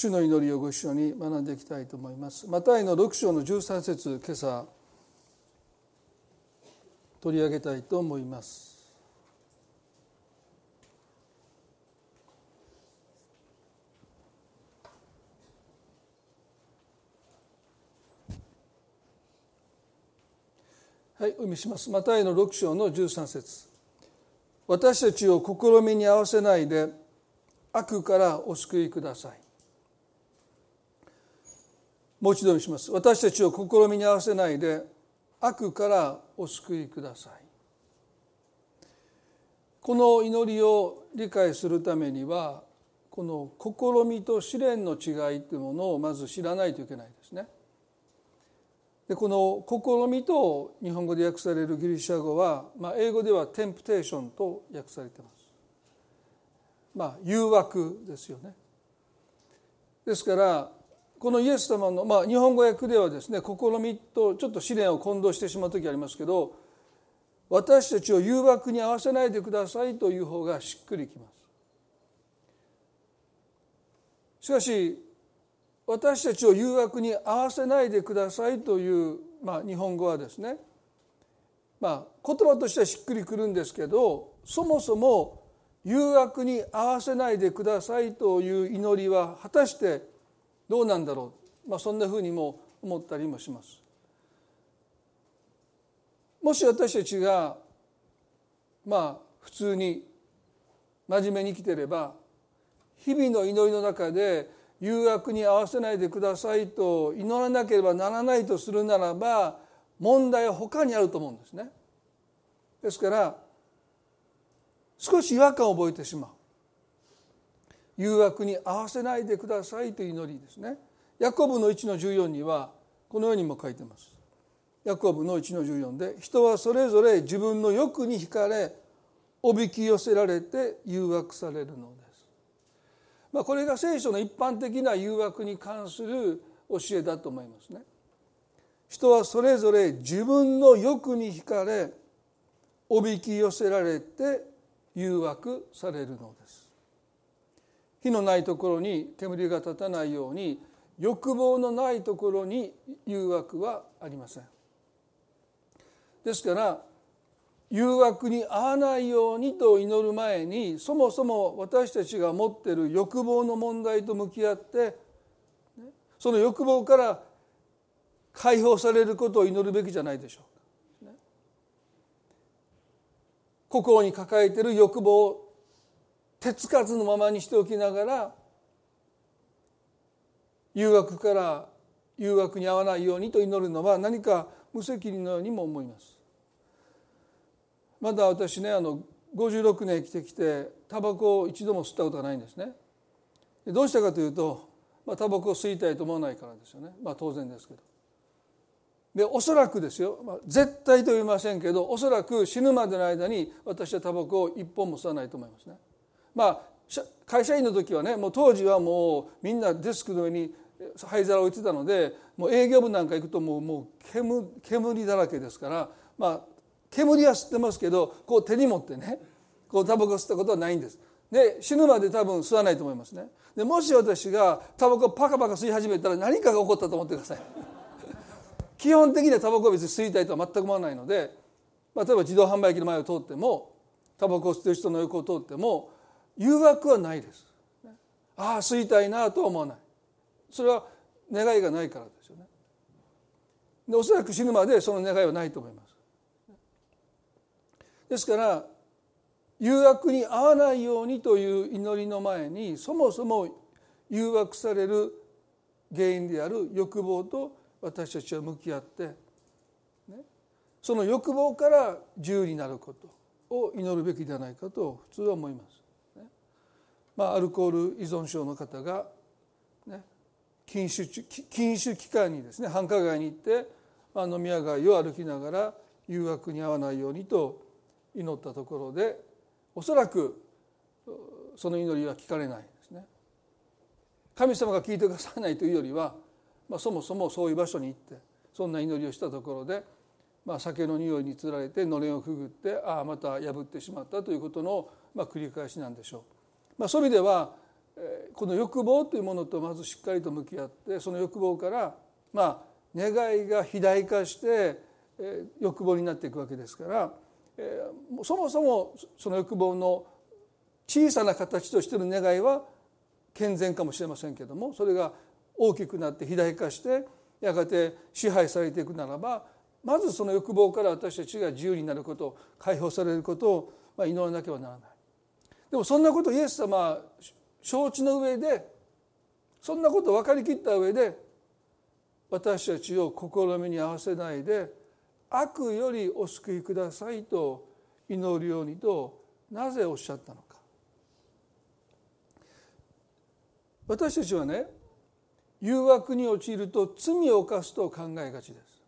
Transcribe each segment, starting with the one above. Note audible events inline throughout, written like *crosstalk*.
主の祈りをご一緒に学んでいきたいと思います。マタイの6章の13節今朝取り上げたいと思います。はい、お読みします。マタイの6章の13節私たちを試みに合わせないで悪からお救いください。もう一度にします私たちを試みに合わせないで悪からお救いくださいこの祈りを理解するためにはこの試みと試練の違いというものをまず知らないといけないですね。でこの試みと日本語で訳されるギリシャ語は、まあ、英語ではテンプテーションと訳されてます。まあ誘惑ですよね。ですからこのイエス様の、まあ、日本語訳ではですね試みとちょっと試練を混同してしまう時ありますけど私たちを誘惑に合わせないでくださいという方がしっくりきます。しかし私たちを誘惑に合わせないでくださいという、まあ、日本語はですねまあ言葉としてはしっくりくるんですけどそもそも誘惑に合わせないでくださいという祈りは果たしてどうなんだろう、まあ、そんなふうにも思ったりもします。もし私たちがまあ普通に真面目に生きてれば日々の祈りの中で誘惑に合わせないでくださいと祈らなければならないとするならば問題は他にあると思うんですね。ですから少し違和感を覚えてしまう。誘惑に合わせないでくださいという祈りですね。ヤコブの1の14にはこのようにも書いてます。ヤコブの1の14で人はそれぞれ自分の欲に惹かれおびき寄せられて誘惑されるのです、まあ、これが聖書の一般的な誘惑に関する教えだと思いますね。人はそれぞれ自分の欲に惹かれおびき寄せられて誘惑されるのです。火のないところに煙が立たないように欲望のないところに誘惑はありませんですから誘惑に合わないようにと祈る前にそもそも私たちが持っている欲望の問題と向き合ってその欲望から解放されることを祈るべきじゃないでしょうか。心に抱えている欲望手つかずのままにしておきながら誘惑から誘惑に合わないようにと祈るのは何か無責任のようにも思います。まだ私ねあの56年生きてきてタバコを一度も吸ったことがないんですね。どうしたかというと、まあ、タバコを吸いたいと思わないからですよね。まあ当然ですけど。でおそらくですよ、まあ、絶対と言いませんけどおそらく死ぬまでの間に私はタバコを一本も吸わないと思いますね。まあ会社員の時はねもう当時はもうみんなデスクの上に灰皿置いてたのでもう営業部なんか行くともうもう煙煙だらけですからまあ煙は吸ってますけどこう手に持ってねこうタバコ吸ったことはないんです。で死ぬまで多分吸わないと思いますね。でもし私がタバコパカパカ吸い始めたら何かが起こったと思ってください。*laughs* 基本的にはタバコを別に吸いたいとは全く思わないので、まあ、例えば自動販売機の前を通ってもタバコを吸ってる人の横を通っても誘惑はないです。ああ吸いたいなとは思わない。それは願いがないからですよね。でおそらく死ぬまでその願いはないと思います。ですから誘惑に合わないようにという祈りの前にそもそも誘惑される原因である欲望と私たちは向き合って、ね、その欲望から自由になることを祈るべきではないかと普通は思います。まあ、アルコール依存症の方が、ね、禁酒禁酒期間にですね繁華街に行って、まあ、飲み屋街を歩きながら誘惑に遭わないようにと祈ったところでおそらくその祈りは聞かれないですね。神様が聞いてくださらないというよりは、まあ、そもそもそういう場所に行ってそんな祈りをしたところで、まあ、酒の匂いにつられてのれんをくぐってああまた破ってしまったということの、まあ、繰り返しなんでしょう。まあ、そういう意味ではこの欲望というものとまずしっかりと向き合ってその欲望からまあ願いが肥大化して欲望になっていくわけですからそもそもその欲望の小さな形としての願いは健全かもしれませんけどもそれが大きくなって肥大化してやがて支配されていくならばまずその欲望から私たちが自由になること解放されることを祈らなければならない。でもそんなことイエス様は承知の上でそんなこと分かりきった上で私たちを試みに合わせないで悪よりお救いくださいと祈るようにとなぜおっしゃったのか。私たちはね誘惑に陥ると罪を犯すと考えがちです。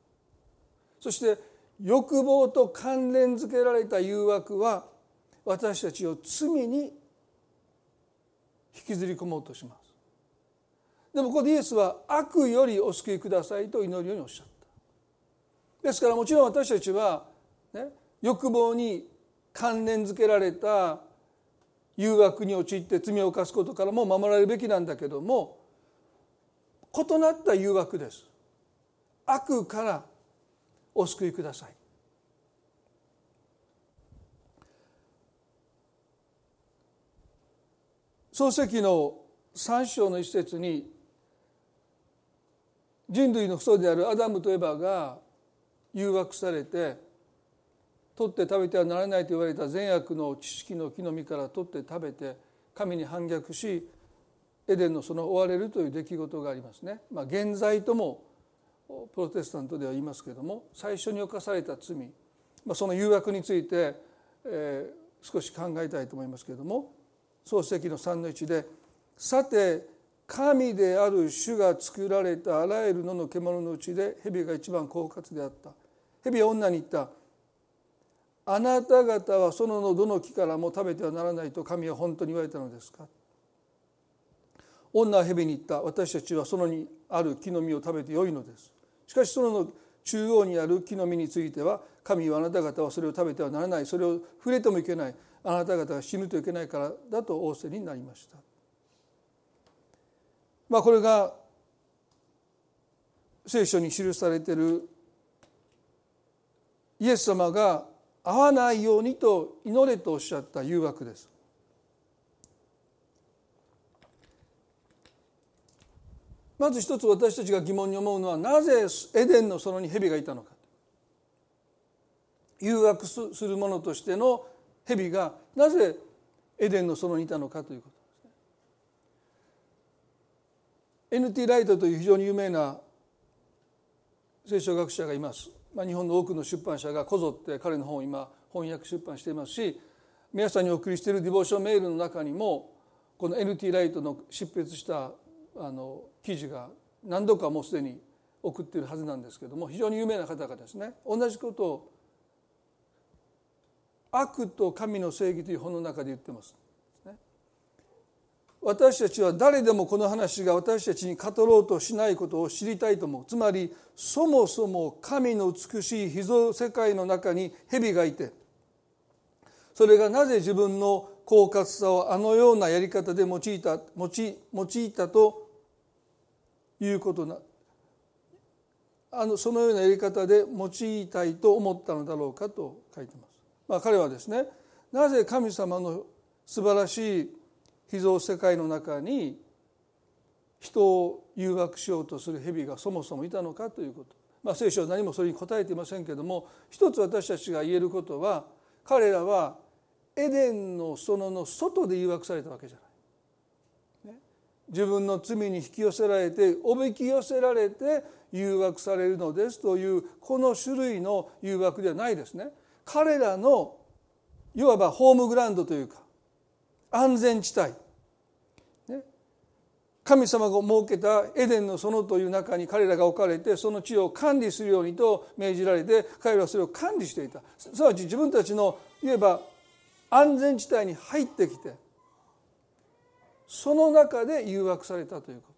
そして欲望と関連づけられた誘惑は私たちを罪に引きずり込もうとします。でもここでイエスは悪よりお救いくださいと祈るようにおっしゃった。ですからもちろん私たちは、ね、欲望に関連づけられた誘惑に陥って罪を犯すことからも守られるべきなんだけども異なった誘惑です。悪からお救いください。創世記の3章の一節に人類の祖であるアダムとエバが誘惑されて取って食べてはならないと言われた善悪の知識の木の実から取って食べて神に反逆しエデンのその追われるという出来事がありますね。まあ、現在ともプロテスタントでは言いますけれども最初に犯された罪、まあ、その誘惑について、えー、少し考えたいと思いますけれども創世記の3の1で「さて神である主が作られたあらゆる野の獣のうちで蛇が一番狡猾であった」蛇は女に言った「あなた方はそののどの木からも食べてはならないと神は本当に言われたのですか?」女は蛇に言った。私たちはそのにある木の実を食べてよいのです。しかしその中央にある木の実については神はあなた方はそれを食べてはならない。それを触れてもいけない。あなた方が死ぬといけないからだと仰せになりました。まあこれが聖書に記されているイエス様が会わないようにと祈れとおっしゃった誘惑です。まず一つ私たちが疑問に思うのはなぜエデンの園に蛇がいたのか。誘惑するものとしての蛇がなぜエデンの園にいたのかということですね。NT ライトという非常に有名な聖書学者がいます。まあ、日本の多くの出版社がこぞって彼の本を今翻訳出版していますし皆さんにお送りしているディボーションメールの中にもこの NT ライトの執筆したあの記事が何度かもうすでに送っているはずなんですけども非常に有名な方がですね同じことを「悪と神の正義」という本の中で言ってます。私たちは誰でもこの話が私たちに語ろうとしないことを知りたいと思うつまりそもそも神の美しい秘蔵世界の中に蛇がいてそれがなぜ自分の狡猾さをあのようなやり方で用いた用用いたということなあのそのようなやり方で用いたいと思ったのだろうかと書いてます。まあ、彼はですねなぜ神様の素晴らしい秘蔵世界の中に人を誘惑しようとする蛇がそもそもいたのかということ、まあ、聖書は何もそれに答えていませんけども一つ私たちが言えることは彼らはエデンの園の外で誘惑されたわけじゃない。自分の罪に引き寄せられておびき寄せられて誘惑されるのですというこの種類の誘惑ではないですね。彼らのいわばホームグラウンドというか安全地帯。神様が設けたエデンの園という中に彼らが置かれてその地を管理するようにと命じられて彼らはそれを管理していた。すなわち自分たちのいわば安全地帯に入ってきてその中で誘惑されたというこ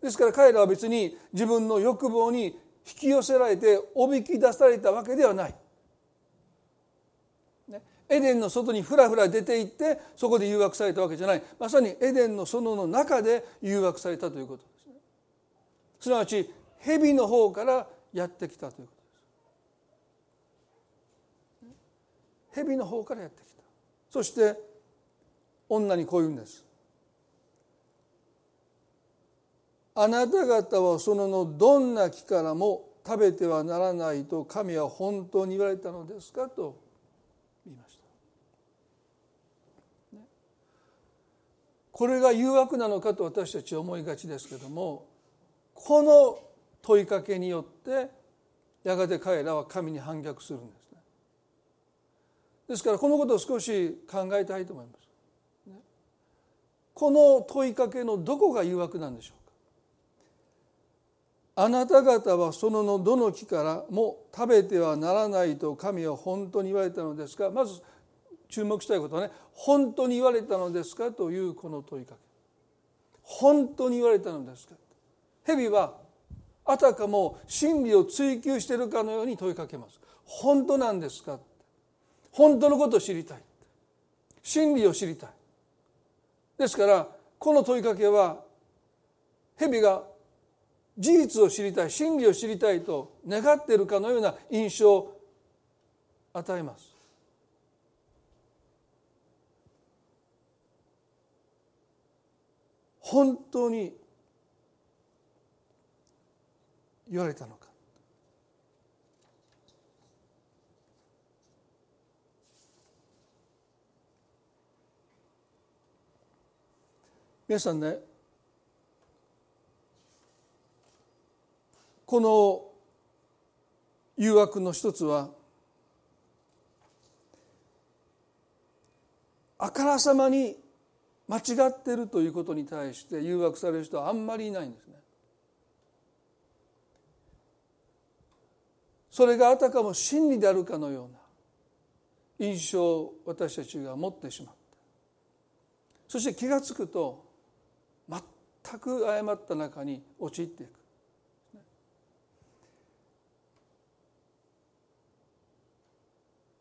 と。ですから彼らは別に自分の欲望に引き寄せられておびき出されたわけではない。エデンの外にふらふら出て行ってそこで誘惑されたわけじゃない。まさにエデンの園の中で誘惑されたということですね。すなわち蛇の方からやってきたということです。蛇の方からやってきた。そして女にこう言うんです。あなた方はそのどんな木からも食べてはならないと神は本当に言われたのですかと言いました。これが誘惑なのかと私たちは思いがちですけどもこの問いかけによってやがて彼らは神に反逆するんですね。ですからこのことを少し考えたいと思います。この問いかけのどこが誘惑なんでしょうあなた方はそののどの木からも食べてはならないと神は本当に言われたのですか？まず注目したいことはね本当に言われたのですか？というこの問いかけ。本当に言われたのですか？蛇はあたかも真理を追求しているかのように問いかけます。本当なんですか？本当のことを知りたい。真理を知りたい。ですからこの問いかけは蛇が事実を知りたい真理を知りたいと願っているかのような印象を与えます。本当に言われたのか。皆さんねこの誘惑の一つはあからさまに間違っているということに対して誘惑される人はあんまりいないんですね。それがあたかも真理であるかのような印象を私たちが持ってしまったそして気が付くと全く誤った中に陥っていく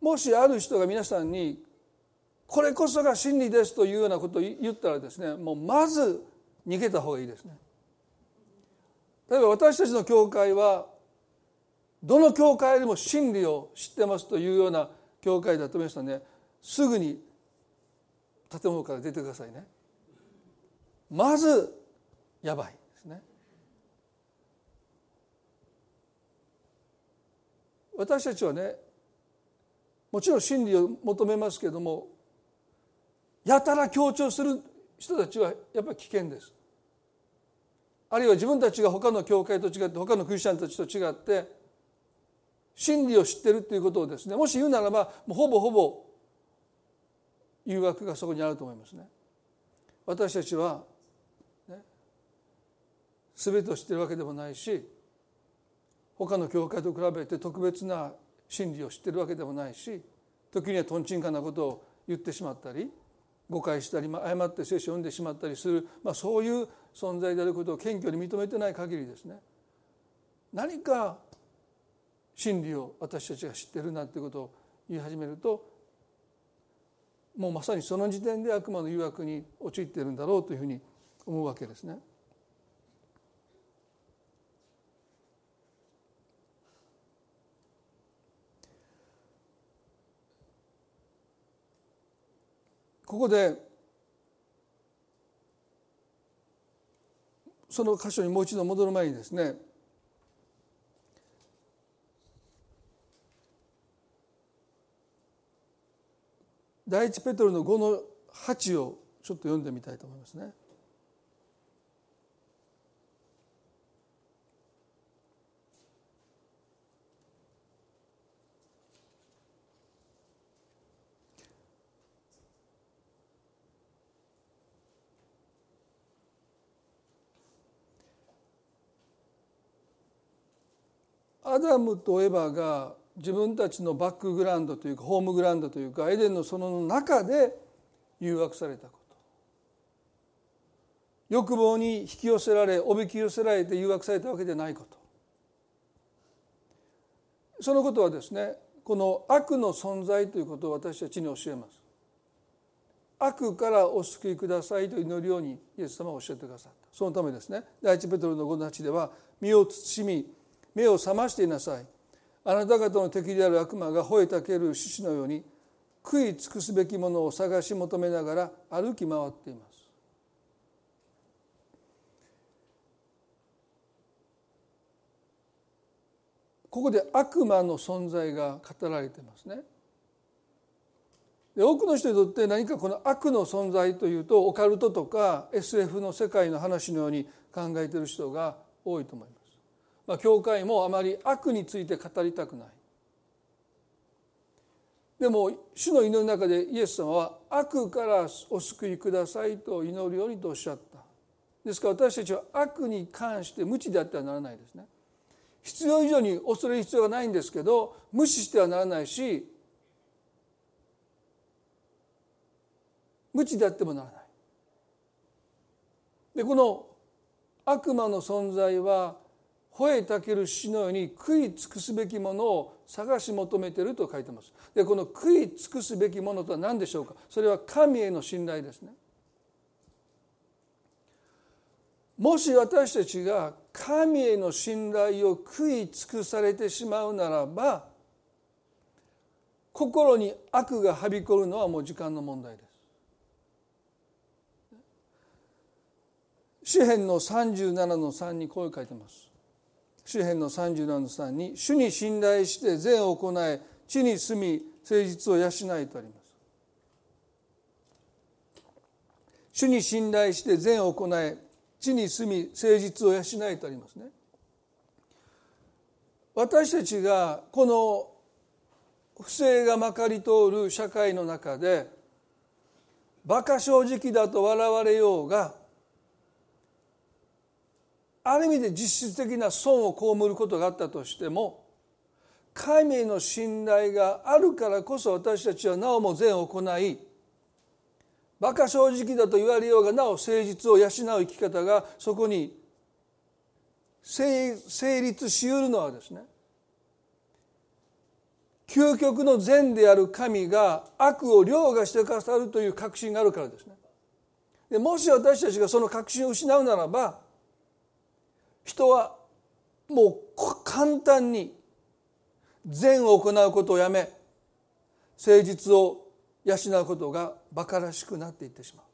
もしある人が皆さんにこれこそが真理ですというようなことを言ったらですねもうまず逃げた方がいいですね。例えば私たちの教会はどの教会でも真理を知ってますというような教会だと思いましたねすぐに建物から出てくださいね。まずやばいですね。私たちはねもちろん真理を求めますけどもやたら強調する人たちはやっぱり危険です。あるいは自分たちが他の教会と違って他のクリスチャンたちと違って真理を知ってるっていうことをですねもし言うならばもうほぼほぼ誘惑がそこにあると思いますね。私たちは、ね、全てを知ってるわけでもないし他の教会と比べて特別な真理を知ってるわけでもないし時にはとんちんかなことを言ってしまったり誤解したりまあ誤って聖書を読んでしまったりする、まあ、そういう存在であることを謙虚に認めてない限りですね何か真理を私たちが知ってるなってことを言い始めるともうまさにその時点で悪魔の誘惑に陥っているんだろうというふうに思うわけですね。ここでその箇所にもう一度戻る前にですね第一ペトロの5の8をちょっと読んでみたいと思いますね。アダムとエバが自分たちのバックグラウンドというかホームグラウンドというかエデンのその中で誘惑されたこと。欲望に引き寄せられおびき寄せられて誘惑されたわけでないこと。そのことはですねこの悪の存在ということを私たちに教えます。悪からお救いくださいと祈るようにイエス様は教えてくださった。そのためですね第一ペトロの5の8では身を慎み目を覚ましていなさいあなた方の敵である悪魔が吠えたける獅子のように食い尽くすべきものを探し求めながら歩き回っていますここで悪魔の存在が語られてますね。で多くの人にとって何かこの悪の存在というとオカルトとか SF の世界の話のように考えている人が多いと思います。まあ、教会もあまり悪について語りたくない。でも主の祈りの中でイエス様は悪からお救いくださいと祈るようにとおっしゃった。ですから私たちは悪に関して無知であってはならないですね。必要以上に恐れる必要がないんですけど無視してはならないし無知であってもならない。でこの悪魔の存在は吠えたける死のように食い尽くすべきものを探し求めてると書いてます。でこの食い尽くすべきものとは何でしょうか？それは神への信頼ですね。もし私たちが神への信頼を食い尽くされてしまうならば心に悪がはびこるのはもう時間の問題です。詩篇の37の3にこう書いてます。詩篇の37の3に「主に信頼して善を行え地に住み誠実を養い」とあります。主に信頼して善を行え地に住み誠実を養いとありますね私たちがこの不正がまかり通る社会の中で馬鹿正直だと笑われようがある意味で実質的な損を被ることがあったとしても神への信頼があるからこそ私たちはなおも善を行い馬鹿正直だと言われようがなお誠実を養う生き方がそこに成立しうるのはですね究極の善である神が悪を凌駕してくださるという確信があるからですね。でもし私たちがその確信を失うならば人はもう簡単に善を行うことをやめ誠実を養うことが馬鹿らしくなっていってしまう。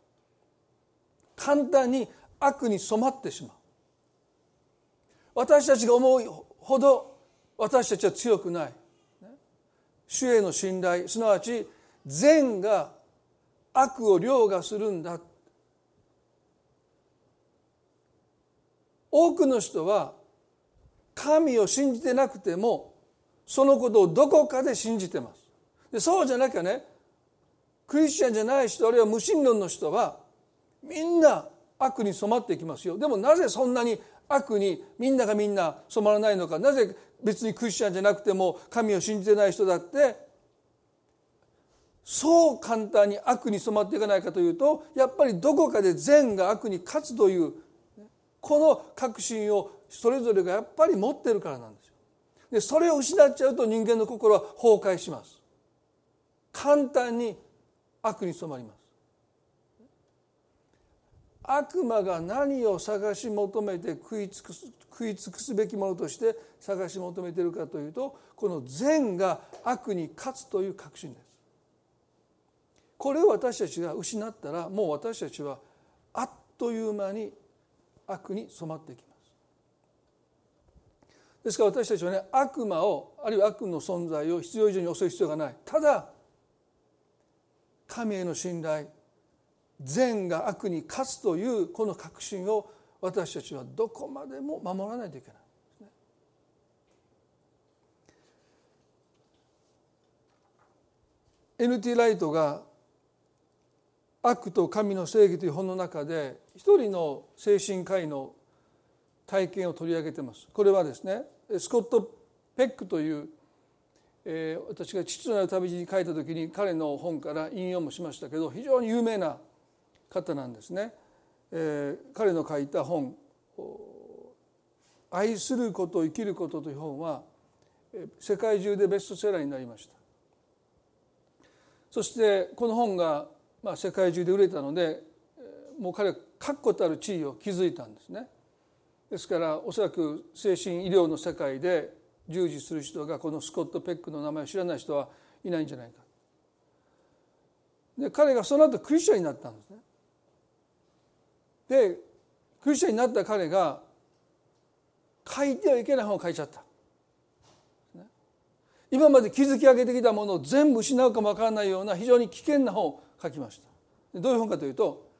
簡単に悪に染まってしまう。私たちが思うほど私たちは強くない。主への信頼すなわち善が悪を凌駕するんだ多くの人は神を信じてなくてもそのことをどこかで信じてます。でそうじゃなきゃねクリスチャンじゃない人あるいは無神論の人はみんな悪に染まっていきますよ。でもなぜそんなに悪にみんながみんな染まらないのか。なぜ別にクリスチャンじゃなくても神を信じてない人だってそう簡単に悪に染まっていかないかというとやっぱりどこかで善が悪に勝つというこの確信をそれぞれがやっぱり持ってるからなんですよ。でそれを失っちゃうと人間の心は崩壊します。簡単に悪に染まります悪魔が何を探し求めて食い尽くす食い尽くすべきものとして探し求めているかというとこの善が悪に勝つという確信ですこれを私たちが失ったらもう私たちはあっという間に悪に染まっていきますですから私たちはね悪魔をあるいは悪の存在を必要以上に恐れる必要がないただ神への信頼善が悪に勝つというこの確信を私たちはどこまでも守らないといけない。N.T. ライトが「悪と神の正義」という本の中で一人の精神科医の体験を取り上げてます。これはですねスコット・ペックというえー、私が父となる旅路に書いた時に彼の本から引用もしましたけど非常に有名な方なんですね。えー、彼の書いた本「愛すること生きること」という本は世界中でベストセラーになりましたそしてこの本がまあ世界中で売れたのでもう彼は確固たる地位を築いたんですね。ですからおそらく精神医療の世界で従事する人がこのスコット・ペックの名前を知らない人はいないんじゃないか。で彼がその後クリスチャンになったんですね。でクリスチャンになった彼が書いてはいけない本を書いちゃった。今まで築き上げてきたものを全部失うかもわからないような非常に危険な本を書きましたどういう本かというと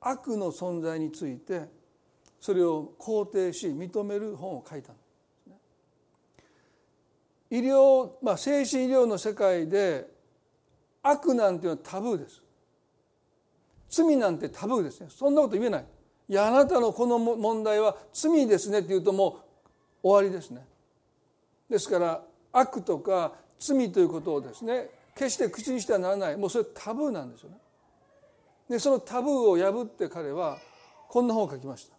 悪の存在についてそれを肯定し認める本を書いたんですね。医療、まあ、精神医療の世界で悪なんていうのはタブーです。罪なんてタブーですね。そんなこと言えない。いやあなたのこの問題は罪ですねって言うともう終わりですね。ですから悪とか罪ということをですね決して口にしてはならないもうそれタブーなんですよね。でそのタブーを破って彼はこんな本を書きました。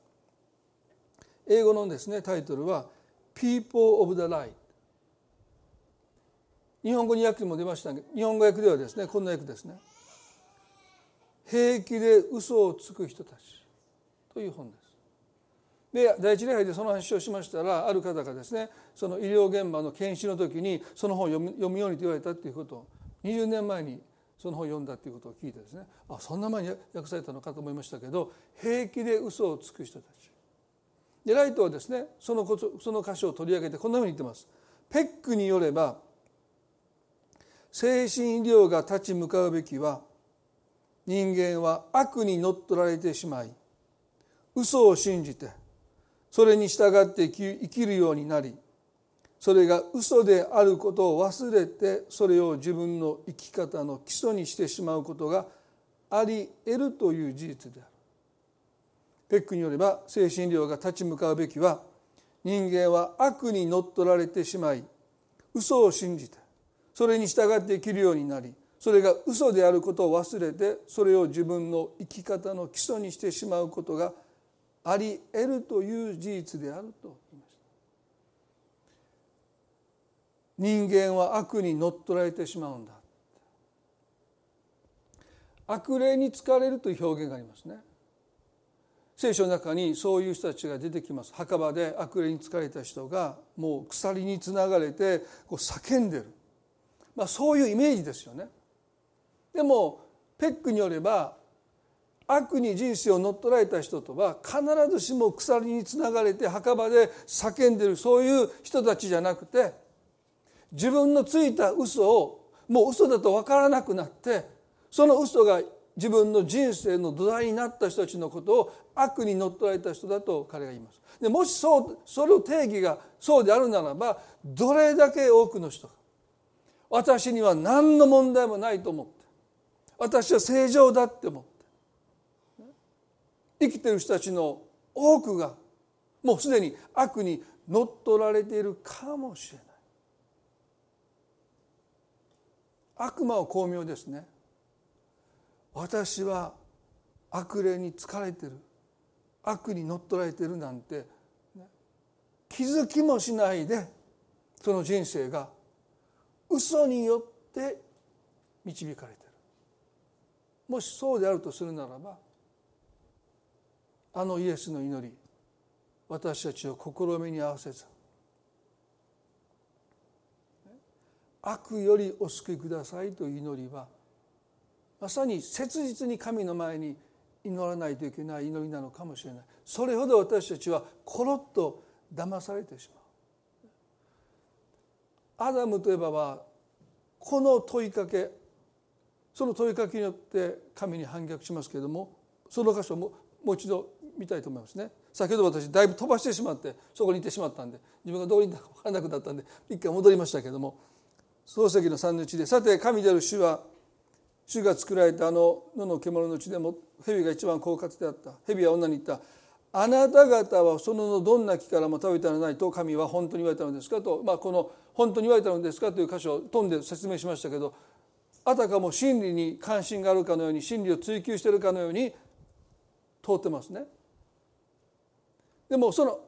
英語のですねタイトルは「People of the Light」日本語に訳も出ましたが日本語訳ではですねこんな訳ですね「平気で嘘をつく人たち」という本です。で第一礼拝でその話をしましたらある方がですねその医療現場の研修の時にその本を読む読むようにと言われたっていうことを20年前にその本を読んだっていうことを聞いてですねあそんな前に訳されたのかと思いましたけど平気で嘘をつく人たちでライトはですねそのその箇所を取り上げてこんなふうに言ってます。ペックによれば精神医療が立ち向かうべきは人間は悪に乗っ取られてしまい嘘を信じてそれに従って生きるようになりそれが嘘であることを忘れてそれを自分の生き方の基礎にしてしまうことがあり得るという事実である。ペックによれば精神医療が立ち向かうべきは人間は悪に乗っ取られてしまい嘘を信じてそれに従って生きるようになりそれが嘘であることを忘れてそれを自分の生き方の基礎にしてしまうことがあり得るという事実であると言いました人間は悪に乗っ取られてしまうんだ。悪霊に疲れるという表現がありますね。聖書の中にそういう人たちが出てきます。墓場で悪霊に疲れた人がもう鎖につながれてこう叫んでる、まあ、そういうイメージですよね。でもペックによれば悪に人生を乗っ取られた人とは必ずしも鎖につながれて墓場で叫んでるそういう人たちじゃなくて自分のついた嘘をもう嘘だと分からなくなってその嘘が自分の人生の土台になった人たちのことを悪に乗っ取られた人だと彼が言います。でもしそうそれを定義がそうであるならばどれだけ多くの人が私には何の問題もないと思って私は正常だって思って生きてる人たちの多くがもうすでに悪に乗っ取られているかもしれない悪魔は巧妙ですね。私は悪霊に疲れてる。悪に乗っ取られてるなんて気づきもしないでその人生が嘘によって導かれてる。もしそうであるとするならばあのイエスの祈り私たちを試みに合わせず悪よりお救いくださいという祈りはまさに切実に神の前に祈らないといけない祈りなのかもしれない。それほど私たちはコロッと騙されてしまう。アダムといえばはこの問いかけその問いかけによって神に反逆しますけれどもその箇所ももう一度見たいと思いますね。先ほど私だいぶ飛ばしてしまってそこに行ってしまったんで自分がどこにいたか分からなくなったんで一回戻りましたけれども漱石の3の1でさて神である主は主が作られたあの野の獣の地でも蛇が一番狡猾であった蛇は女に言ったあなた方はそのどんな木からも食べたのないと神は本当に言われたのですか？と、まあ、この「本当に言われたのですか?」という箇所を飛んで説明しましたけどあたかも真理に関心があるかのように真理を追求しているかのように通ってますね。でもその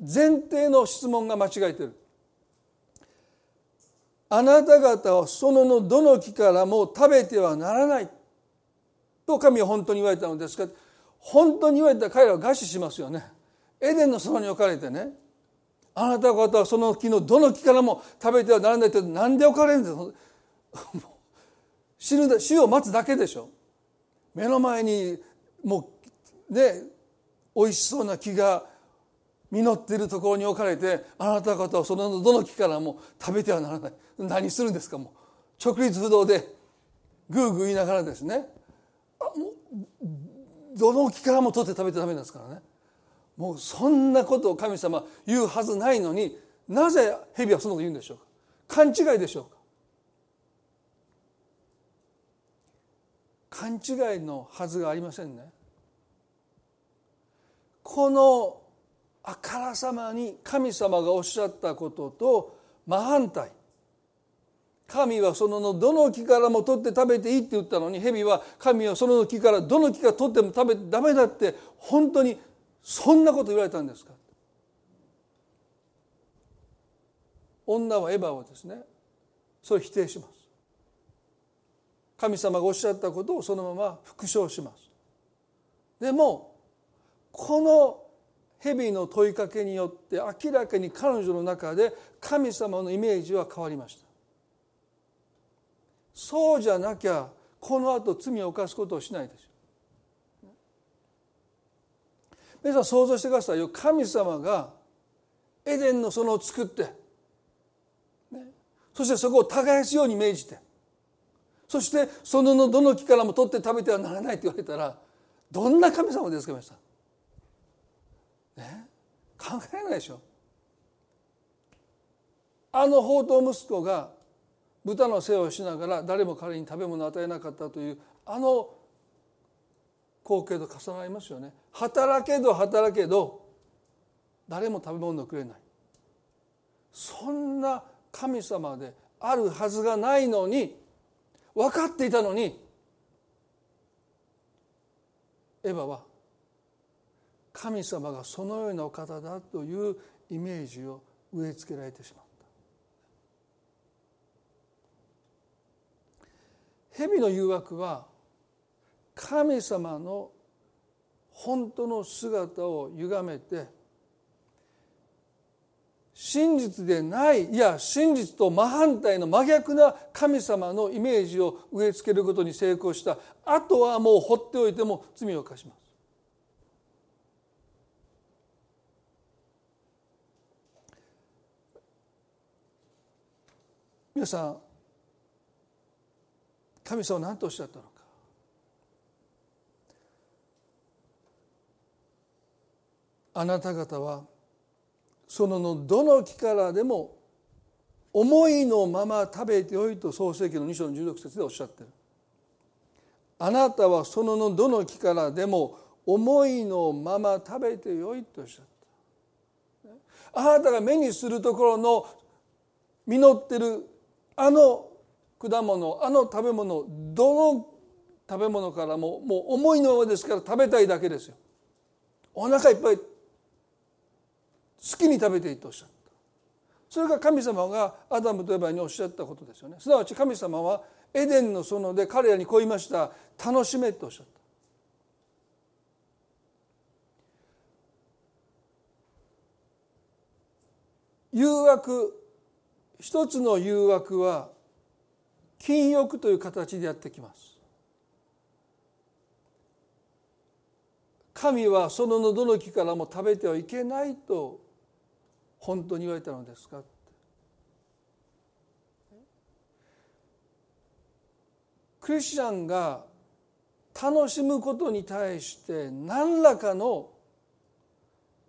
前提の質問が間違えてる。あなた方はそののどの木からも食べてはならない。と神は本当に言われたのですが本当に言われたら彼らは餓死しますよね。エデンのそばに置かれてねあなた方はその木のどの木からも食べてはならないって何で置かれるんです？か *laughs* 死ぬ死を待つだけでしょ。目の前にもうね美味しそうな木が実っているところに置かれてあなた方はそのどの木からも食べてはならない。何するんですかもう。直立不動でグーグー言いながらですね。あもうどの木からも取って食べてダメですからね。もうそんなことを神様言うはずないのになぜ蛇はそのこと言うんでしょうか。勘違いでしょうか。勘違いのはずがありませんね。このあからさまに神様がおっしゃったことと真反対。神はそののどの木からも取って食べていいって言ったのに蛇は神はその木からどの木か取っても食べてダメだって本当にそんなこと言われたんですか。女はエヴァをですねそれ否定します。神様がおっしゃったことをそのまま復唱します。でもこの蛇の問いかけによって明らかに彼女の中で神様のイメージは変わりました。そうじゃなきゃこの後罪を犯すことをしないでしょ皆さん想像してくださいよ。神様がエデンの園を作って、ね、そしてそこを耕すように命じてそしてそののどの木からも取って食べてはならないって言われたらどんな神様ですか皆さん。ね。考えられないでしょ。あの宝刀息子が豚の世話をしながら誰も彼に食べ物を与えなかったというあの光景と重なりますよね。働けど働けど誰も食べ物をくれない。そんな神様であるはずがないのに分かっていたのにエヴァは神様がそのようなお方だというイメージを植え付けられてしまった蛇の誘惑は神様の本当の姿を歪めて真実でないいや真実と真反対の真逆な神様のイメージを植え付けることに成功したあとはもう放っておいても罪を犯します。皆さん神様は何とおっしゃったのか。あなた方はそののどの木からでも思いのまま食べてよいと創世記の2章の16節でおっしゃってる。あなたはそののどの木からでも思いのまま食べてよいとおっしゃったあなたが目にするところの実ってるあの果物あの食べ物どの食べ物からももう思いのままですから食べたいだけですよ。お腹いっぱい好きに食べていいとおっしゃった。それが神様がアダムとエバにおっしゃったことですよね。すなわち神様はエデンの園で彼らにこう言いました楽しめとおっしゃった。誘惑一つの誘惑は禁欲という形でやってきます。神はそのどの木からも食べてはいけないと本当に言われたのですかクリスチャンが楽しむことに対して何らかの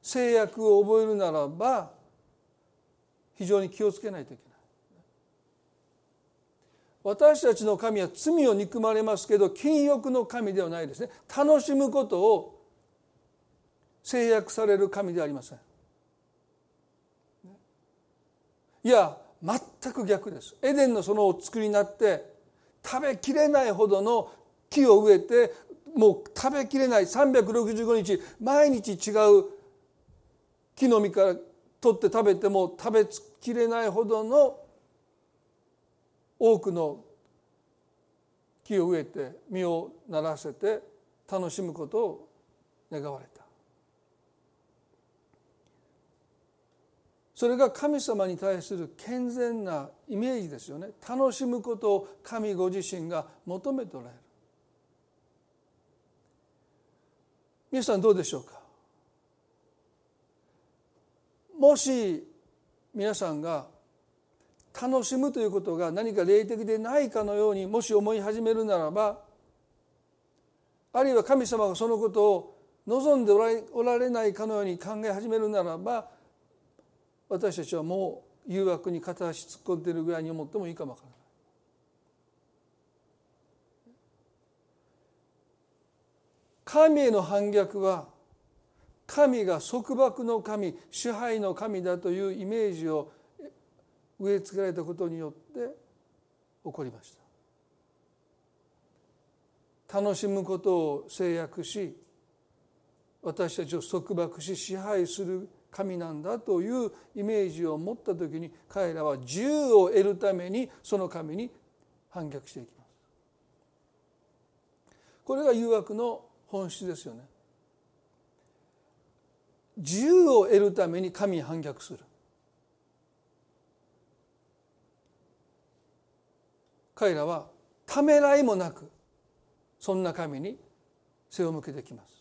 制約を覚えるならば非常に気をつけないといけない。私たちの神は罪を憎まれますけど禁欲の神ではないですね。楽しむことを制約される神ではありません。いや全く逆です。エデンの園を作りになって食べきれないほどの木を植えてもう食べきれない。365日毎日違う木の実から取って食べても食べきれないほどの多くの木を植えて実をならせて楽しむことを願われた。それが神様に対する健全なイメージですよね。楽しむことを神ご自身が求めておられる。皆さんどうでしょうか？もし皆さんが楽しむということが何か霊的でないかのようにもし思い始めるならばあるいは神様がそのことを望んでおられないかのように考え始めるならば私たちはもう誘惑に片足突っ込んでいるぐらいに思ってもいいかもわからない。神への反逆は神が束縛の神支配の神だというイメージを植え付けられたことによって起こりました。楽しむことを制約し私たちを束縛し支配する神なんだというイメージを持った時に彼らは自由を得るためにその神に反逆していきます。これが誘惑の本質ですよね。自由を得るために神に反逆する。彼らはためらいもなくそんな神に背を向けてきます。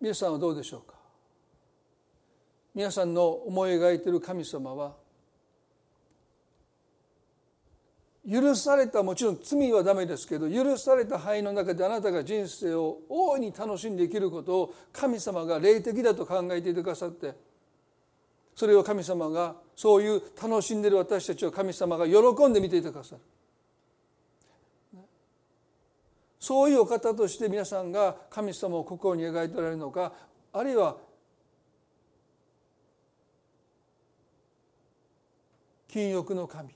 皆さんはどうでしょうか？皆さんの思い描いている神様は許されたもちろん罪はダメですけど許された範囲の中であなたが人生を大いに楽しんで生きることを神様が霊的だと考えていてくださってそれを神様がそういう楽しんでる私たちを神様が喜んで見ていてくださる。そういうお方として皆さんが神様を心に描いておられるのかあるいは禁欲の神。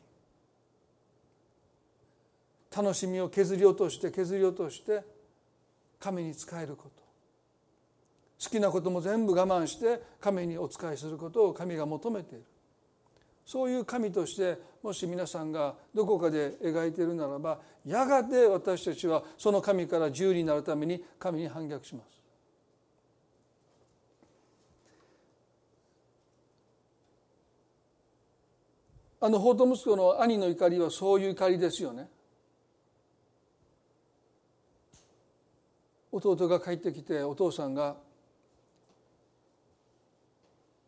楽しみを削り落として削り落として神に仕えること好きなことも全部我慢して神にお仕えすることを神が求めているそういう神としてもし皆さんがどこかで描いているならばやがて私たちはその神から自由になるために神に反逆します。あの法と息子の兄の怒りはそういう怒りですよね。弟が帰ってきてお父さんが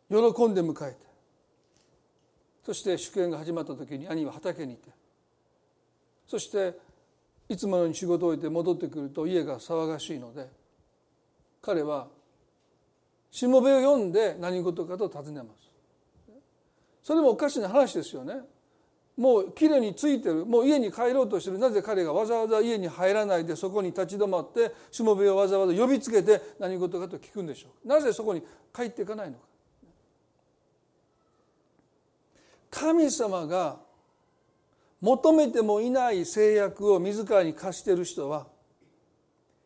喜んで迎えてそして祝宴が始まった時に兄は畑にいてそしていつものように仕事を終えて戻ってくると家が騒がしいので彼はしもべを読んで何事かと尋ねます。それもおかしな話ですよね。もうきれいについてる。もう家に帰ろうとしてる。なぜ彼がわざわざ家に入らないでそこに立ち止まってしもべをわざわざ呼びつけて何事かと聞くんでしょう。なぜそこに帰っていかないのか。神様が求めてもいない制約を自らに課している人は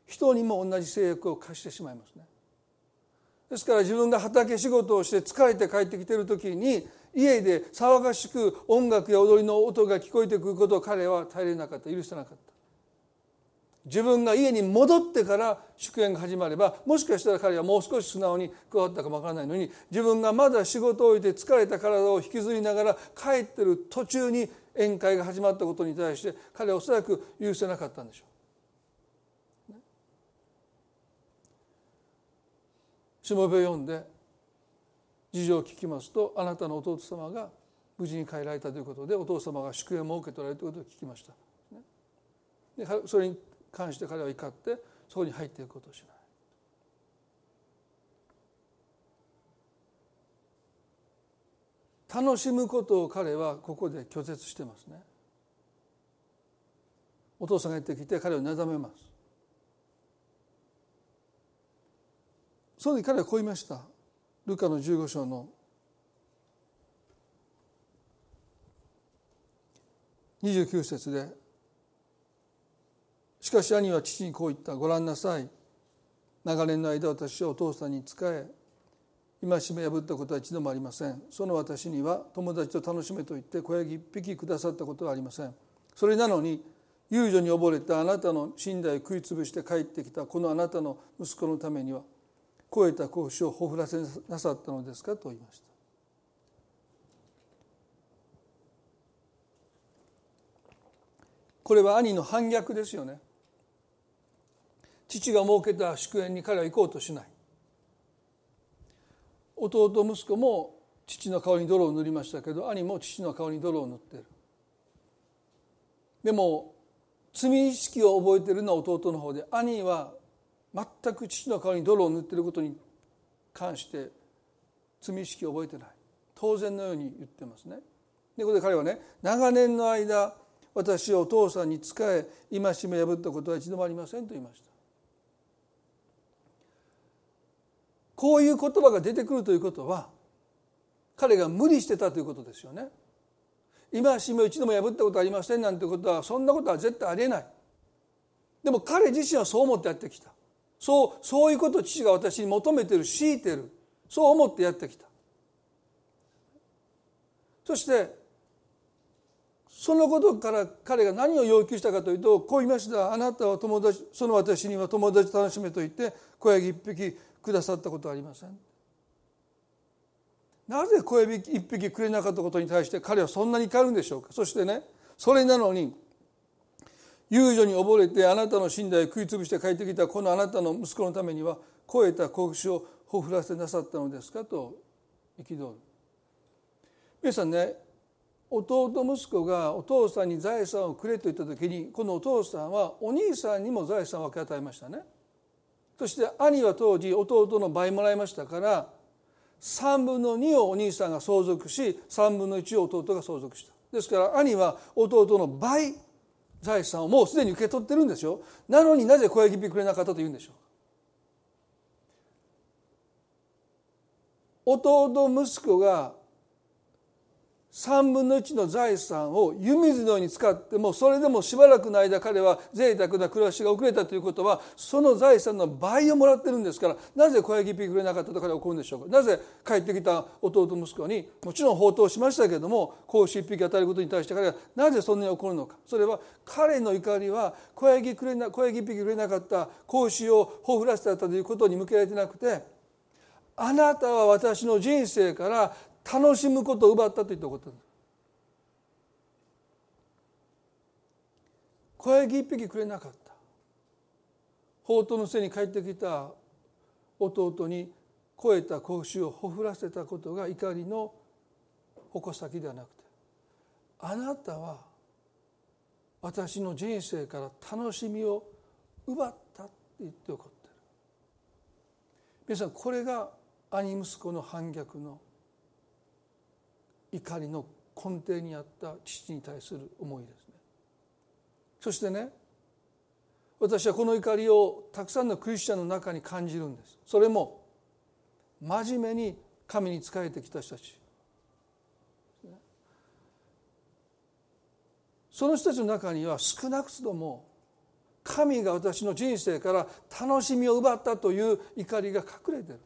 人にも同じ制約を課してしまいますね。ですから自分が畑仕事をして疲れて帰ってきている時に家で騒がしく音楽や踊りの音が聞こえてくることを彼は耐えれなかった。許せなかった。自分が家に戻ってから祝宴が始まればもしかしたら彼はもう少し素直に加わったかもわからないのに自分がまだ仕事を終えて疲れた体を引きずりながら帰ってる途中に宴会が始まったことに対して彼はおそらく許せなかったんでしょう。しもべを読んで事情を聞きますとあなたの弟様が無事に帰られたということでお父様が祝宴も受け取られるということを聞きました。でそれに関して彼は怒ってそこに入っていくことをしない。楽しむことを彼はここで拒絶してますね。お父さんがやってきて彼をなだめます。その時彼はこう言いました。ルカの15章の29節でしかし兄は父にこう言った。ご覧なさい。長年の間私はお父さんに仕え戒め破ったことは一度もありません。その私には友達と楽しめと言って小ヤギ一匹くださったことはありません。それなのに遊女に溺れたあなたの寝台を食い潰して帰ってきたこのあなたの息子のためには超えた子牛をほふらせなさったのですかと言いました。これは兄の反逆ですよね。父が設けた祝宴に彼は行こうとしない。弟息子も父の顔に泥を塗りましたけど兄も父の顔に泥を塗ってる。でも罪意識を覚えているのは弟の方で兄は全く父の顔に泥を塗っていることに関して罪意識を覚えてない。当然のように言ってますね。でここで彼はね長年の間私はお父さんに仕え戒め破ったことは一度もありませんと言いました。こういう言葉が出てくるということは彼が無理してたということですよね。今しめを一度も破ったことありませんなんてことはそんなことは絶対ありえない。でも彼自身はそう思ってやってきた。そうそういうことを父が私に求めてる強いてる。そう思ってやってきた。そしてそのことから彼が何を要求したかというとこう言いました。あなたは友達その私には友達楽しめと言って小ヤギ一匹くださったことはありません。なぜ小エビ一匹くれなかったことに対して彼はそんなに怒るんでしょうか。そしてねそれなのに遊女に溺れてあなたの寝台を食い潰して帰ってきたこのあなたの息子のためには超えた幸福をほふらせなさったのですかと憤る皆さんね弟息子がお父さんに財産をくれと言った時にこのお父さんはお兄さんにも財産を分け与えましたね。そして兄は当時弟の倍もらいましたから3分の2をお兄さんが相続し3分の1を弟が相続した。ですから兄は弟の倍財産をもうすでに受け取ってるんですよなのになぜ小焼きくれなかったと言うんでしょ？う弟息子が3分の1の財産を湯水のように使ってもそれでもしばらくの間彼は贅沢な暮らしが遅れたということはその財産の倍をもらってるんですからなぜ小焼きピくれなかったと彼は怒るんでしょうか。なぜ帰ってきた弟息子にもちろん放蕩しましたけれども孔子一匹与えることに対して彼はなぜそんなに怒るのかそれは彼の怒りは小焼きくれな小焼き一匹くれなかった孔子をほふらせたということに向けられてなくてあなたは私の人生から楽しむことを奪ったといったことです。小ヤギ一匹くれなかった。宝刀の背に帰ってきた弟に超えた子牛をほふらせたことが怒りの矛先ではなくてあなたは私の人生から楽しみを奪ったって言って怒ってる。皆さんこれが兄息子の反逆の怒りの根底にあった父に対する思いですね。そしてね私はこの怒りをたくさんのクリスチャンの中に感じるんです。それも真面目に神に仕えてきた人たち。その人たちの中には少なくとも神が私の人生から楽しみを奪ったという怒りが隠れてる。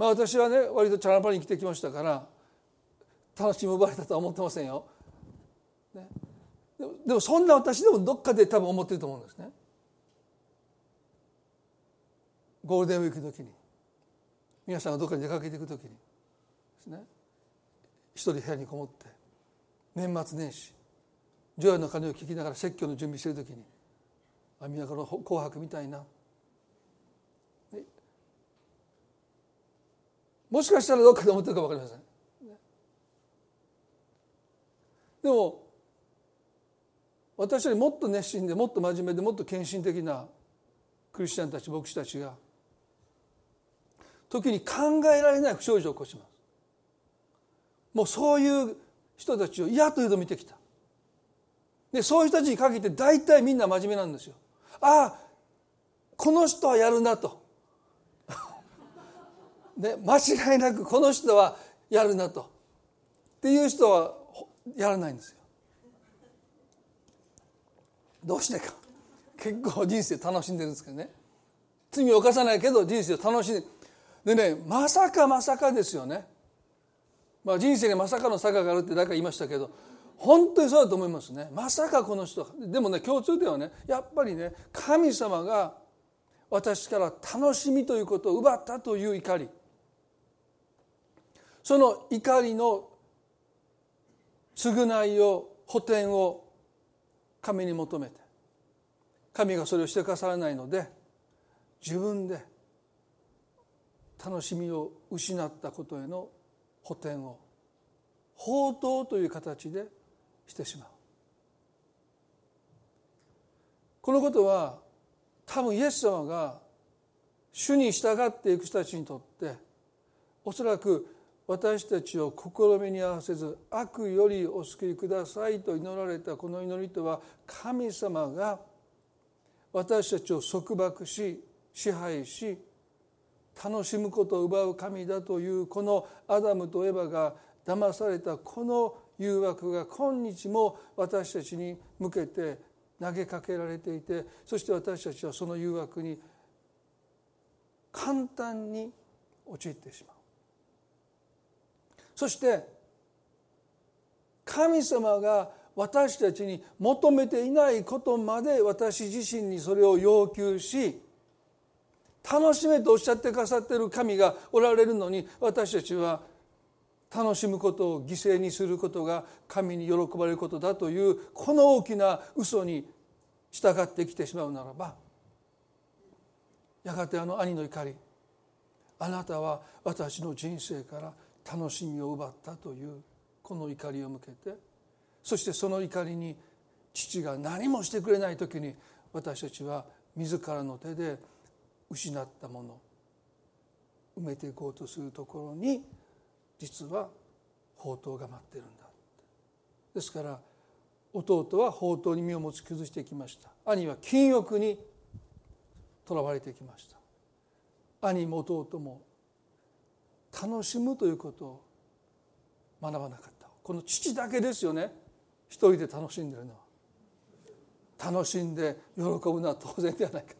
まあ私はね割とチャランパに生きてきましたから楽しみ奪われたとは思ってませんよ。ね、でもそんな私でもどっかで多分思ってると思うんですね。ゴールデンウィークの時に。皆さんがどっかに出かけていく時に。ですね。一人部屋にこもって。年末年始。除夜の鐘を聞きながら説教の準備している時に。あみんなこの「紅白」みたいな。もしかしたらどっかで思ってるか分かりません。でも私よりもっと熱心でもっと真面目でもっと献身的なクリスチャンたち牧師たちが時に考えられない不祥事を起こします。もうそういう人たちを嫌というと見てきた。でそういう人たちに限って大体みんな真面目なんですよ。ああこの人はやるなと。ね、間違いなくこの人はやるなと。っていう人はやらないんですよ。どうしてか。結構人生楽しんでるんですけどね。罪を犯さないけど人生を楽しんででねまさかまさかですよね、まあ、人生にまさかの坂があるって誰か言いましたけど本当にそうだと思いますね。まさかこの人でもね共通ではねやっぱりね神様が私から楽しみということを奪ったという怒り。その怒りの償いを補填を神に求めて神がそれをしてくださらないので自分で楽しみを失ったことへの補填を宝刀という形でしてしまう。このことは多分イエス様が主に従っていく人たちにとっておそらく私たちを試みに合わせず悪よりお救いくださいと祈られたこの祈りとは神様が私たちを束縛し支配し楽しむことを奪う神だというこのアダムとエバが騙されたこの誘惑が今日も私たちに向けて投げかけられていてそして私たちはその誘惑に簡単に陥ってしまう。そして神様が私たちに求めていないことまで私自身にそれを要求し楽しめとおっしゃってくださってる神がおられるのに私たちは楽しむことを犠牲にすることが神に喜ばれることだというこの大きな嘘に従ってきてしまうならばやがてあの兄の怒りあなたは私の人生から楽しみを奪ったというこの怒りを向けてそしてその怒りに父が何もしてくれない時に私たちは自らの手で失ったもの埋めていこうとするところに実は宝刀が待ってるんだですから弟は宝刀に身を持ち崩していきました。兄は禁欲にとらわれていきました。兄も弟も楽しむということを学ばなかった。この父だけですよね。一人で楽しんでるのは。楽しんで喜ぶのは当然ではないか。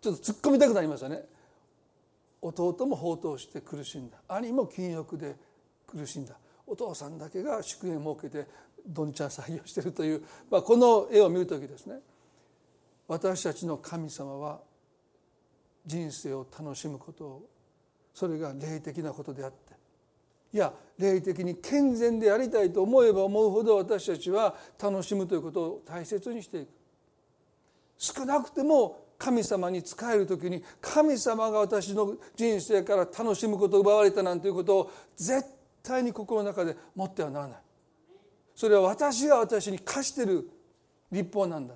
ちょっと突っ込みたくなりましたね。弟も放蕩して苦しんだ。兄も禁欲で苦しんだ。お父さんだけが祝宴を設けてどんちゃん採用しているという、まあ、この絵を見る時ですね。私たちの神様は人生を楽しむことをそれが霊的なことであって。いや霊的に健全でありたいと思えば思うほど私たちは楽しむということを大切にしていく。少なくても神様に仕える時に神様が私の人生から楽しむことを奪われたなんていうことを絶対に心の中で持ってはならない。それは私が私に課してる立法なんだ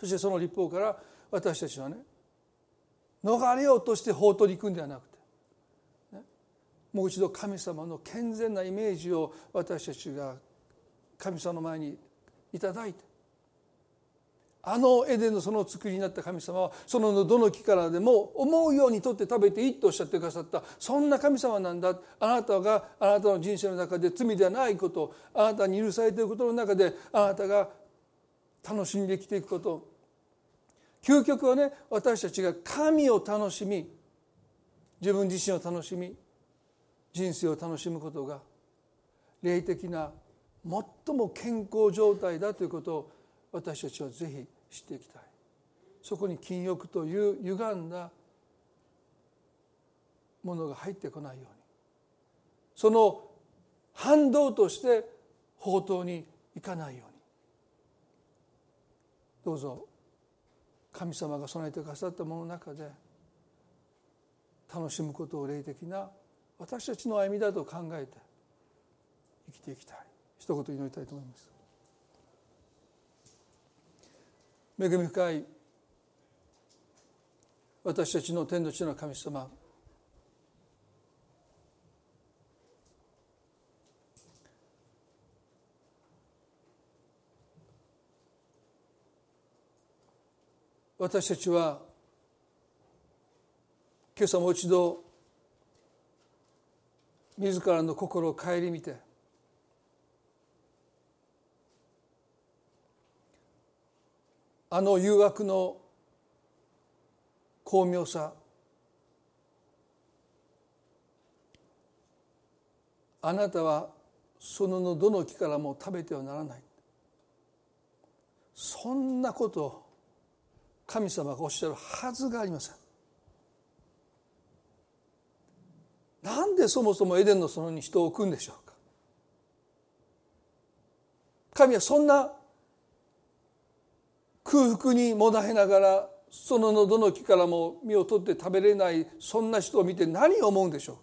そしてその立法から私たちはね逃れようとして法とに行くんではなくて、もう一度神様の健全なイメージを私たちが神様の前にいただいてあのエデンのその作りになった神様はそのどの木からでも思うように取って食べていいとおっしゃってくださったそんな神様なんだ。あなたがあなたの人生の中で罪ではないことあなたに許されていることの中であなたが楽しんで生きていくこと究極はね私たちが神を楽しみ自分自身を楽しみ人生を楽しむことが霊的な最も健康状態だということを私たちはぜひ知っていきたい。そこに禁欲という歪んだものが入ってこないように。その反動として宝刀にいかないように。どうぞ。神様が備えてくださったものの中で楽しむことを霊的な私たちの歩みだと考えて生きていきたい。一言祈りたいと思います。恵み深い私たちの天の地の神様私たちは今朝もう一度自らの心を顧みてあの誘惑の巧妙さあなたはそのどの木からも食べてはならない。そんなことを神様がおっしゃるはずがありません。なんでそもそもエデンの園に人を置くんでしょうか。神はそんな空腹にもだえながらその喉の木からも実を取って食べれないそんな人を見て何を思うんでしょうか。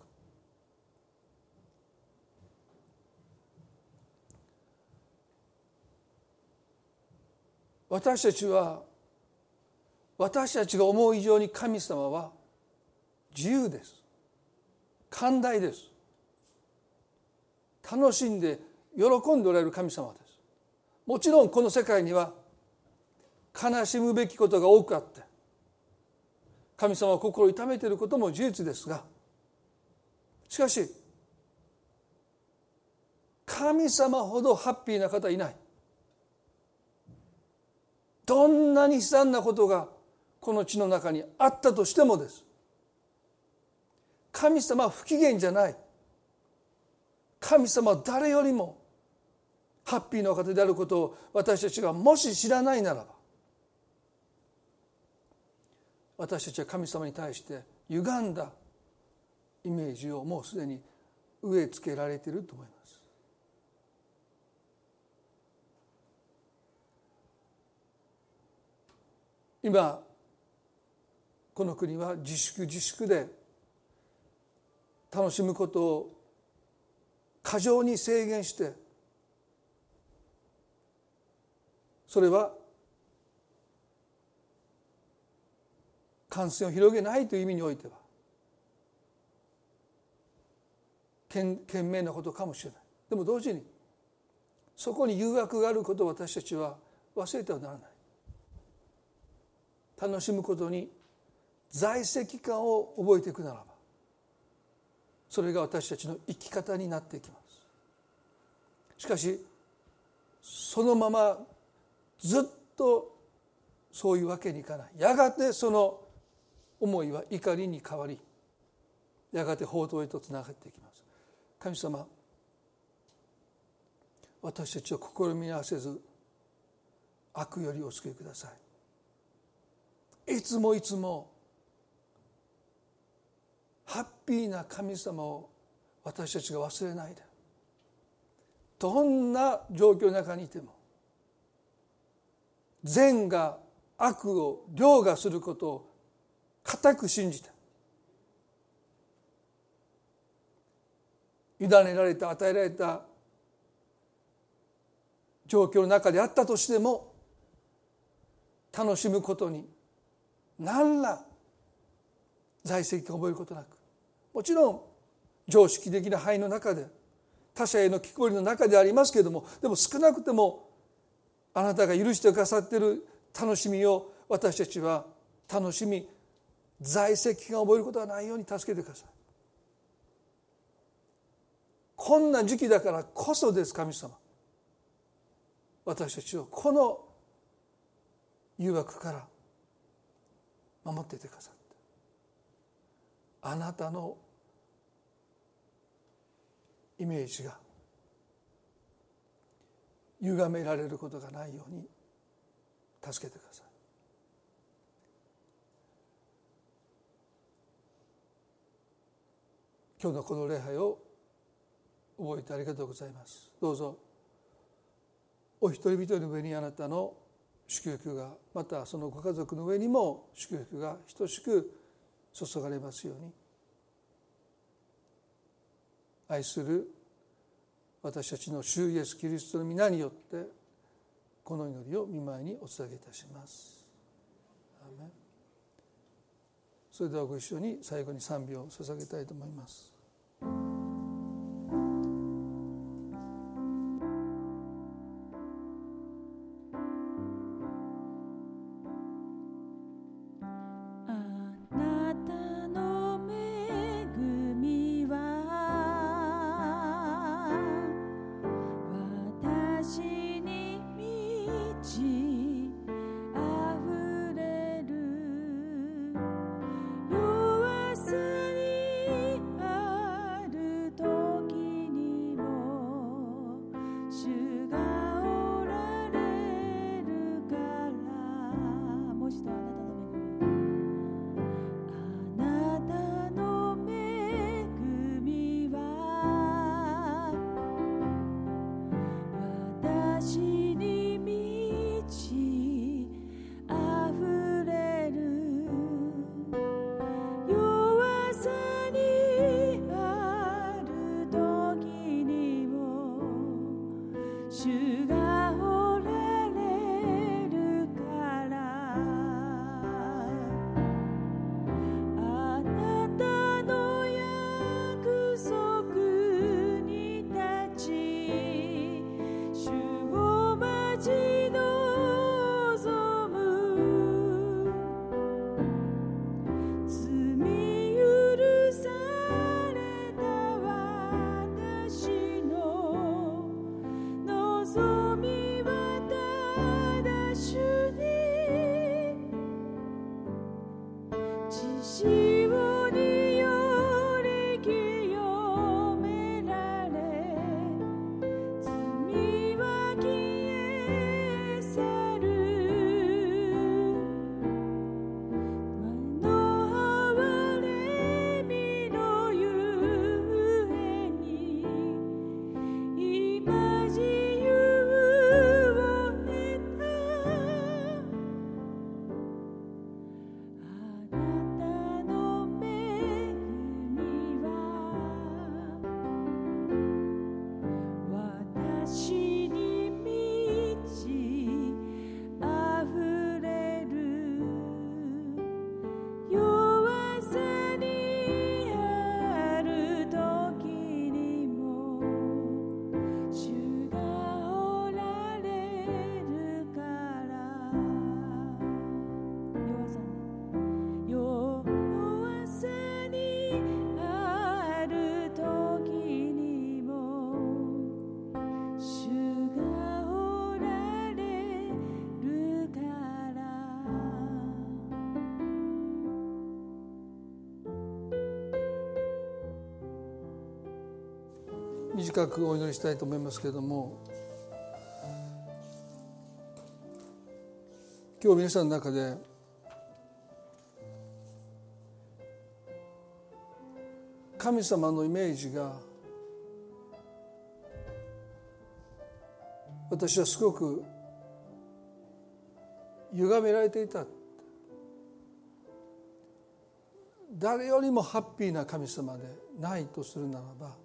私たちは私たちが思う以上に神様は自由です。寛大です。楽しんで喜んでおられる神様です。もちろんこの世界には悲しむべきことが多くあって神様は心を痛めていることも事実ですがしかし神様ほどハッピーな方いない。どんなに悲惨なことがこの地の中にあったとしてもです神様は不機嫌じゃない神様は誰よりもハッピーな方であることを私たちがもし知らないならば私たちは神様に対して歪んだイメージをもうすでに植え付けられていると思います。今この国は自粛自粛で楽しむことを過剰に制限してそれは感染を広げないという意味においては賢明なことかもしれない。でも同時にそこに誘惑があることを私たちは忘れてはならない。楽しむことに在籍感を覚えていくならばそれが私たちの生き方になっていきます。しかしそのままずっとそういうわけにいかない。やがてその思いは怒りに変わりやがて報道へとつながっていきます。神様私たちを試み合わせず悪よりお救いください。いつもいつもハッピーな神様を私たちが忘れないで。どんな状況の中にいても善が悪を凌駕することを固く信じて委ねられた与えられた状況の中であったとしても楽しむことに何ら在籍を覚えることなく。もちろん常識的な範囲の中で他者への聞こえの中でありますけれどもでも少なくてもあなたが許してくださっている楽しみを私たちは楽しみ在籍が覚えることがないように助けてください。こんな時期だからこそです神様。私たちをこの誘惑から守っていてくださってあなたのイメージが歪められることがないように助けてください。今日のこの礼拝を覚えてありがとうございます。どうぞお一人一人の上にあなたの祝福がまたそのご家族の上にも祝福が等しく注がれますように愛する私たちの主イエス・キリストの皆によってこの祈りを見舞いにお捧げいたします。それではご一緒に最後に賛美を捧げたいと思います。短くお祈りしたいと思いますけれども今日皆さんの中で神様のイメージが私はすごく歪められていた。誰よりもハッピーな神様でないとするならば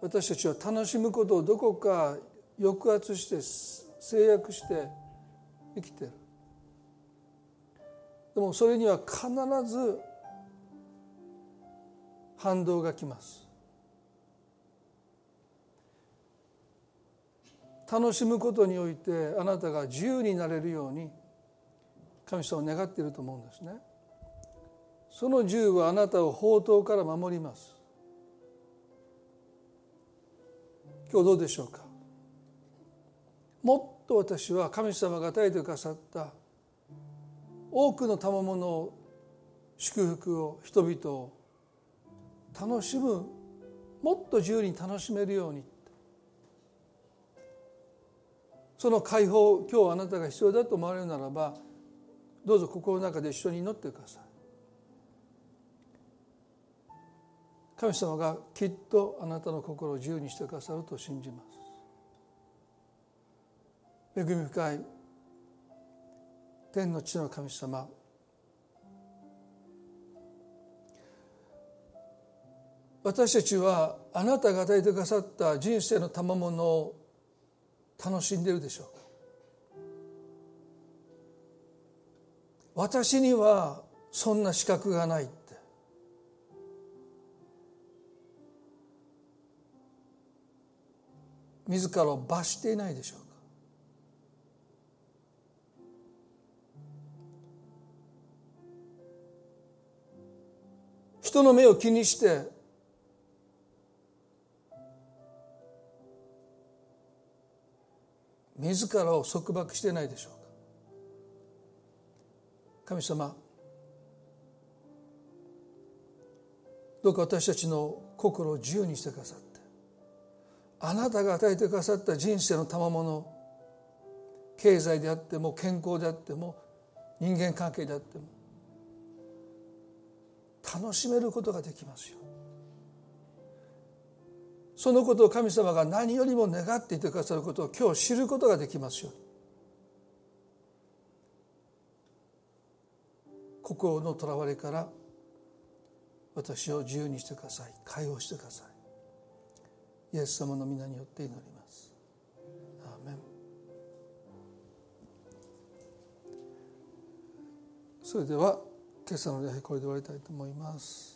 私たちは楽しむことをどこか抑圧して制約して生きてる。でもそれには必ず反動がきます。楽しむことにおいてあなたが自由になれるように神様を願っていると思うんですね。その自由はあなたを宝刀から守ります。今日どうでしょうか？もっと私は神様が与えてくださった多くの賜物を祝福を人々を楽しむもっと自由に楽しめるようにその解放今日あなたが必要だと思われるならばどうぞ心の中で一緒に祈ってください。神様がきっとあなたの心を自由にしてくださると信じます。恵み深い天の地の神様。私たちはあなたが与えてくださった人生の賜物を楽しんでいるでしょう。か私にはそんな資格がない。自らを罰していないでしょうか。人の目を気にして自らを束縛してないでしょうか。神様どうか私たちの心を自由にしてくださって。あなたが与えてくださった人生の賜物経済であっても健康であっても人間関係であっても楽しめることができますよ。そのことを神様が何よりも願っていてくださることを今日知ることができますよ。心のとらわれから私を自由にしてください。解放してください。イエス様の皆によって祈ります。アーメン。それでは今朝の礼拝これで終わりたいと思います。